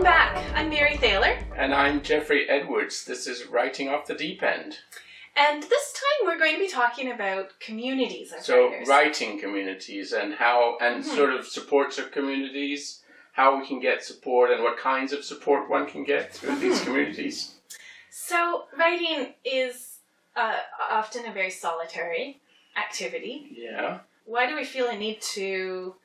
Welcome back. I'm Mary Thaler, And I'm Geoffrey Edwards. This is Writing Off the Deep End. and this time we're going to be talking about communities So, writers. writing communities and how, and Mhm. sort of supports of communities, how we can get support and what kinds of support one can get through these Mhm. communities. So, writing is uh, often a very solitary activity. Yeah. Why do we feel a need to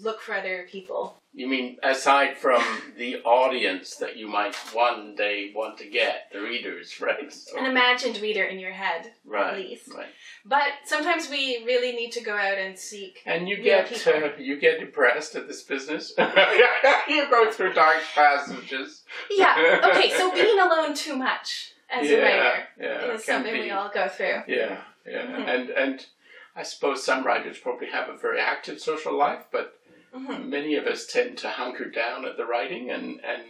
look for other people? You mean aside from the audience that you might one day want to get, the readers, right? So- An imagined reader in your head, right, at least. right. But sometimes we really need to go out and seek. And you get uh, you get depressed at this business. you go through dark passages. Yeah. Okay. So being alone too much as a writer yeah, is something be. we all go through. Yeah, yeah, Mhm. and and I suppose some writers probably have a very active social life, but hmm many of us tend to hunker down at the writing, and and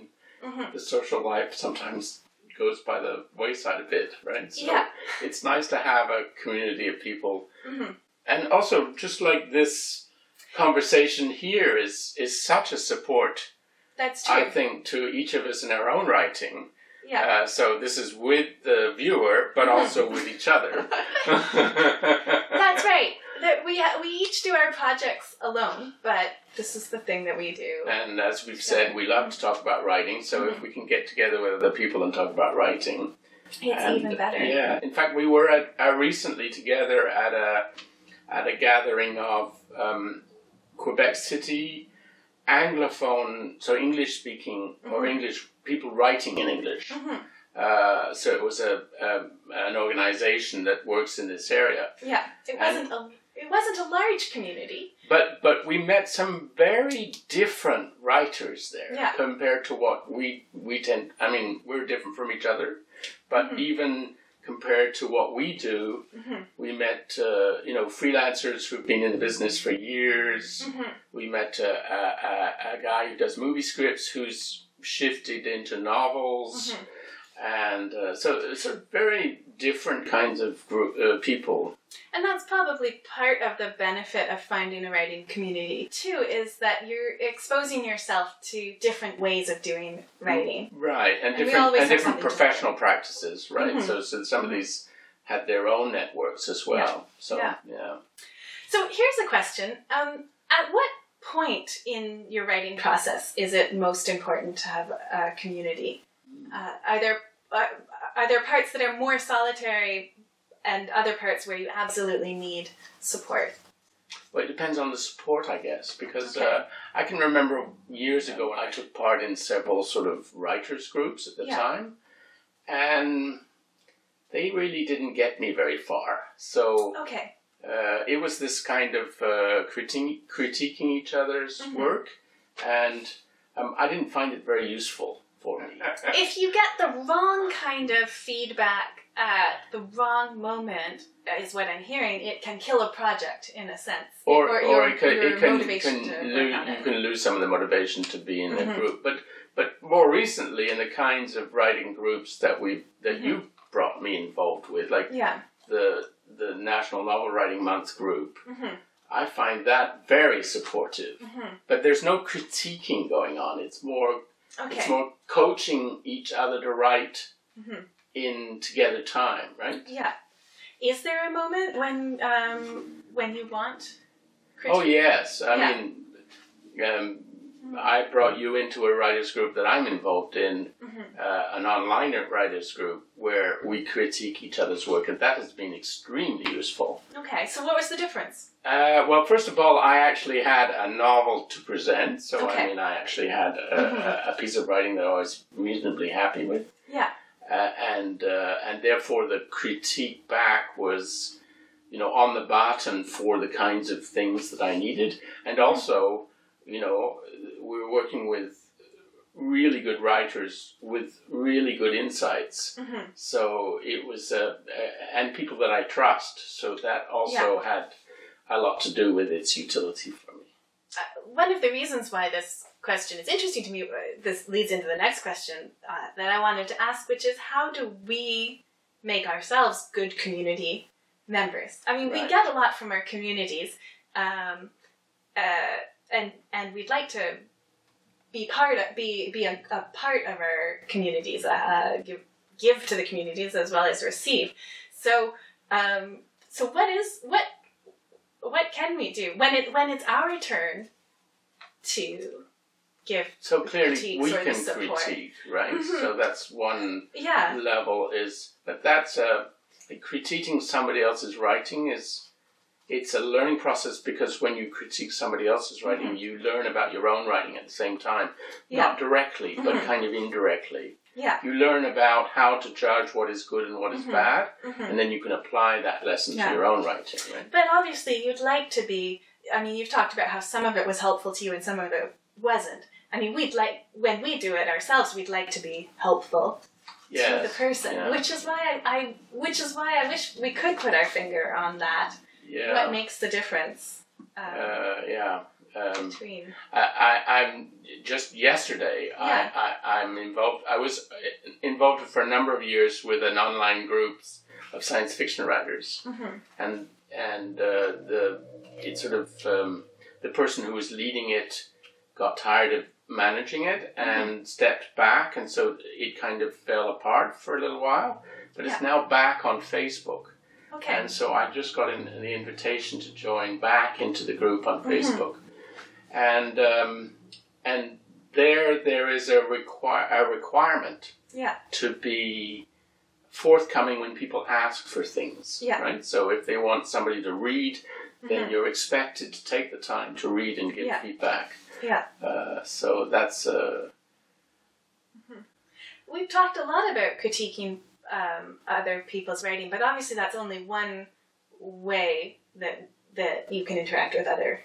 hmm the social life sometimes goes by the wayside a bit, right? So Yeah. it's nice to have a community of people, hmm and also just like this conversation here is is such a support, That's true. I think, to each of us in our own writing. Yeah. Uh, so this is with the viewer, but Mhm. also with each other. That's right. That we we each do our projects alone, but this is the thing that we do. And as we've said, we love to talk about writing. So Mm-hmm. if we can get together with other people and talk about writing, It's and, even better. Yeah. In fact, we were at uh, recently together at a at a gathering of um, Quebec City Anglophone, so English speaking or Mhm. English people writing in English. Mhm. Uh, so it was a, a an organization that works in this area. Yeah. It wasn't a it wasn't a large community. But but we met some very different writers there Yeah. compared to what we we tend. I mean, we're different from each other, but Mhm. even compared to what we do, hmm we met uh, you know freelancers who've been in the business for years. hmm We met uh, a, a, a guy who does movie scripts who's shifted into novels. hmm And uh, so, so very different kinds of group, uh, people. And that's probably part of the benefit of finding a writing community too, is that you're exposing yourself to different ways of doing writing. Right, and And different and different professional practices, right? Mhm. So, so some of these had their own networks as well. Yeah. So Yeah. yeah. So here's a question: um, At what point in your writing process is it most important to have a community? Uh, are there uh, are there parts that are more solitary, and other parts where you absolutely need support? Well, it depends on the support, I guess, because Okay. uh, I can remember years ago when I took part in several sort of writers groups at the Yeah. time, and they really didn't get me very far. So Okay. Uh, it was this kind of uh, criti- critiquing each other's Mhm. work, and um, I didn't find it very useful for me. if you get the wrong kind of feedback at the wrong moment, is what I'm hearing, it can kill a project in a sense. or, or or, your, it can, it can, can lose, you can lose some of the motivation to be in Mhm. a group. But but more recently, in the kinds of writing groups that we that Mhm. you brought me involved with, like Yeah. the the National Novel Writing Month group, hmm I find that very supportive. hmm But there's no critiquing going on. It's more Okay. it's more coaching each other to write Mhm. in together time, right? Yeah. Is there a moment when um, when you want? Oh yes, I Yeah. mean, um, I brought you into a writers group that I'm involved in, Mhm. uh, an online writers group where we critique each other's work, and that has been extremely useful. Okay. So what was the difference? Uh, well, first of all, I actually had a novel to present, so Okay. I mean, I actually had a, Mhm. a, a piece of writing that I was reasonably happy with. Yeah. uh, and uh, and therefore the critique back was, you know, on the button for the kinds of things that I needed, and also, you know, we were working with really good writers with really good insights. hmm So it was, uh, uh, and people that I trust. So that also had a lot to do with its utility for me. Uh, one of the reasons why this question is interesting to me, uh, this leads into the next question uh, that I wanted to ask, which is how do we make ourselves good community members? I mean, we get a lot from our communities, um, uh, and and we'd like to be part of be be a, a part of our communities, uh, give give to the communities as well as receive. So um, so what is what what can we do when it when it's our turn to give? So clearly, we can critique, right? Mhm. So that's one Yeah, level. Is but that's uh, like critiquing somebody else's writing is. It's a learning process because when you critique somebody else's writing, you learn about your own writing at the same time. Yeah. Not directly, but Mhm. kind of indirectly. yeah, You learn about how to judge what is good and what is Mhm. bad, hmm and then you can apply that lesson Yeah. to your own writing, right? But obviously, you'd like to be. I mean, you've talked about how some of it was helpful to you and some of it wasn't. I mean, we'd like when we do it ourselves, we'd like to be helpful to the person, yeah. which is why I, I, which is why I wish we could put our finger on that. Yeah. What makes the difference um, Uh, yeah. Um, between? I, I, I'm just yesterday. Yeah. I, I, I'm involved. I was involved for a number of years with an online group of science fiction writers, mm-hmm. and and uh, the it sort of um, the person who was leading it got tired of managing it and stepped back, and so it kind of fell apart for a little while. But it's now back on Facebook. Okay. And so I just got in the invitation to join back into the group on Mm-hmm. Facebook, and um, and there there is a require a requirement Yeah. to be forthcoming when people ask for things. Yeah. Right. So if they want somebody to read, then Mhm. you're expected to take the time to read and give Yeah. feedback. Yeah. Uh, so that's uh, We've talked a lot about critiquing um, other people's writing, but obviously that's only one way that that you can interact with other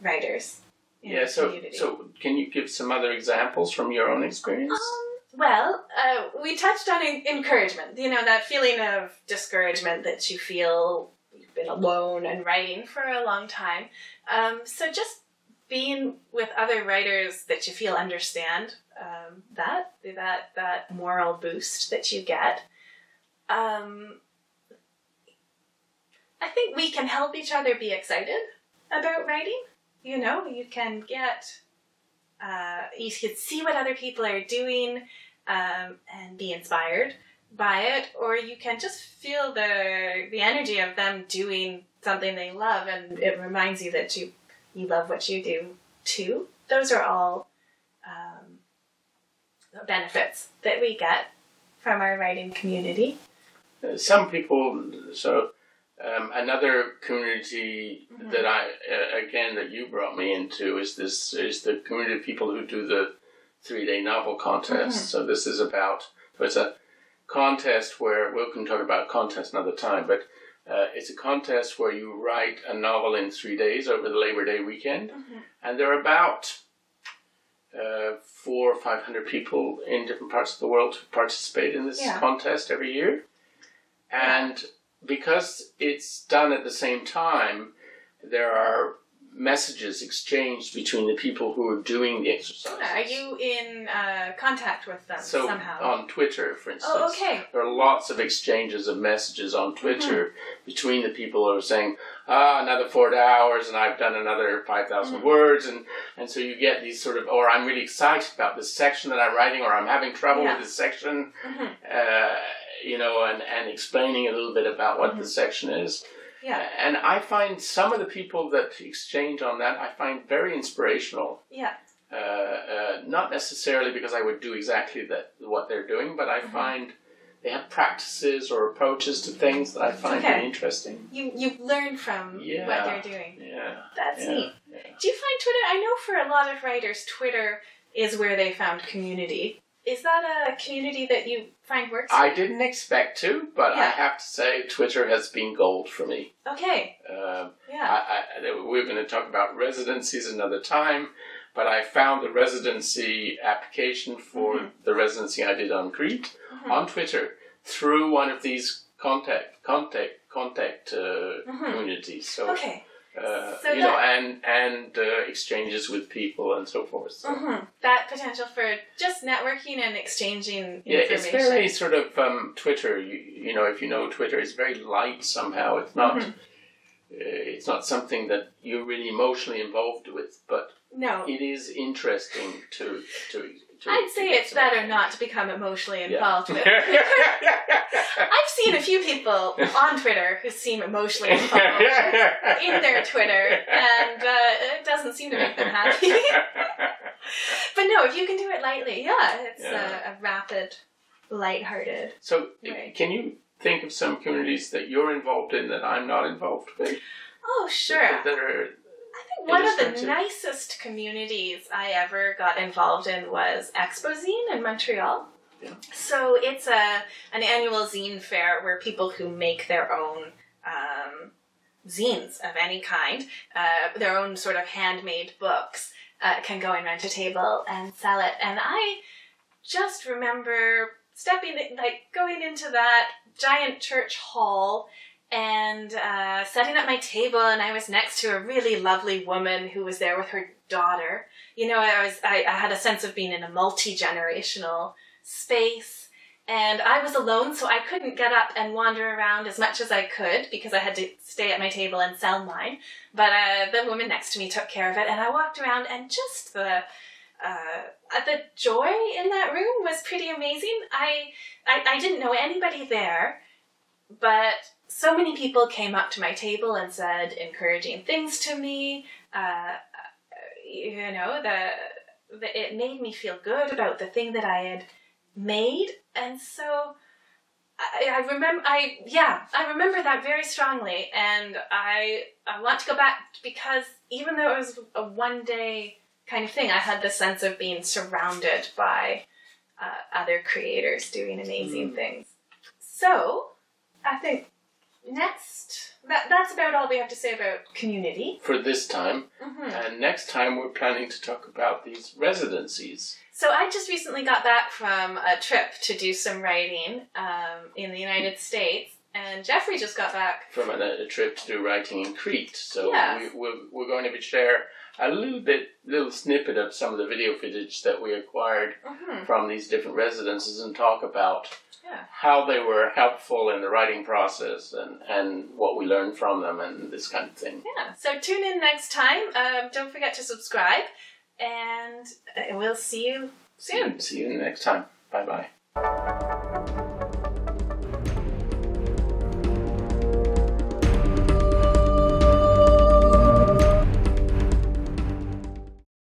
writers. Yeah. So community. so can you give some other examples from your own experience? Um, well, uh, we touched on en- encouragement. You know, that feeling of discouragement that you feel you've been alone and writing for a long time. Um, so just being with other writers that you feel understand um, that that that moral boost that you get. Um, I think we can help each other be excited about writing. You know, you can get uh, you can see what other people are doing um, and be inspired by it, or you can just feel the the energy of them doing something they love, and it reminds you that you you love what you do too. Those are all um, benefits that we get from our writing community. Some people so um, another community Mhm. that I uh, again that you brought me into is this is the community of people who do the three day novel contest. Mhm. So this is about so it's a contest where we can talk about contest another time, but uh, it's a contest where you write a novel in three days over the Labor Day weekend, Mhm. and there are about uh, four or five hundred people in different parts of the world who participate in this Yeah. contest every year. And because it's done at the same time, there are messages exchanged between the people who are doing the exercise. Are you in uh, contact with them so somehow? on Twitter, for instance, oh, okay. there are lots of exchanges of messages on Twitter Mm-hmm. between the people who are saying, ah, another four hours and I've done another 5,000 Mhm. words. And, and so you get these sort of, or I'm really excited about this section that I'm writing, or I'm having trouble Yeah. with this section, Mhm. uh, you know, and, and explaining a little bit about what the section is. Yeah, And I find some of the people that exchange on that, I find very inspirational. yeah, Uh, uh, not necessarily because I would do exactly that what they're doing, but I Mhm. find they have practices or approaches to things that I find Okay. very interesting. you you've learned from Yeah. what they're doing. Yeah, That's yeah, neat. yeah. Do you find Twitter? I know for a lot of writers, Twitter is where they found community. Is that a community that you find works? I didn't expect to, but I have to say Twitter has been gold for me. okay, Um, yeah, I, I, we're going to talk about residencies another time, but I found the residency application for Mhm. the residency I did on Crete Mhm. on Twitter through one of these contact contact contact uh, Mhm. communities. So, okay. Uh, So you know, and and uh, exchanges with people and so forth. So. hmm That potential for just networking and exchanging Yeah, it's very sort of um, Twitter. You, you know, if you know Twitter, it's very light somehow. It's not. Mhm. uh, It's not something that you're really emotionally involved with. But No. it is interesting to to. To I'd say it's better not to become emotionally Yeah. involved with. I've seen a few people on Twitter who seem emotionally involved in their Twitter, and uh, it doesn't seem to make them happy. but no, if you can do it lightly, yeah, it's Yeah. A, a rapid, lighthearted. so, Right. can you think of some communities that you're involved in that I'm not involved with? Oh, sure. That, that are one of the nicest communities I ever got involved in was Expozine in Montreal. Yeah. So it's a an annual zine fair where people who make their own um, zines of any kind, uh, their own sort of handmade books, uh, can go and rent a table and sell it. And I just remember stepping, in, like going into that giant church hall and uh, setting up my table and i was next to a really lovely woman who was there with her daughter. You know i was i, I had a sense of being in a multi-generational space and i was alone so i couldn't get up and wander around as much as i could because i had to stay at my table and sell mine. But uh, the woman next to me took care of it and i walked around and just the uh, the joy in that room was pretty amazing. I, I i didn't know anybody there but so many people came up to my table and said encouraging things to me. Uh, you know, the, the it made me feel good about the thing that I had made, and so I, I remember. I yeah, I remember that very strongly, and I I want to go back because even though it was a one day kind of thing, I had the sense of being surrounded by uh, other creators doing amazing things. So I think next that that's about all we have to say about community. for this time, hmm and next time we're planning to talk about these residencies. So I just recently got back from a trip to do some writing um, in the United States, and Geoffrey just got back. from a, a trip to do writing in Crete. So Yeah. we, we're, we're going to be share a little bit, little snippet of some of the video footage that we acquired hmm from these different residences and talk about Yeah. how they were helpful in the writing process and, and what we learned from them and this kind of thing. Yeah. So tune in next time. Um, don't forget to subscribe, and we'll see you soon. See you next time. Bye bye.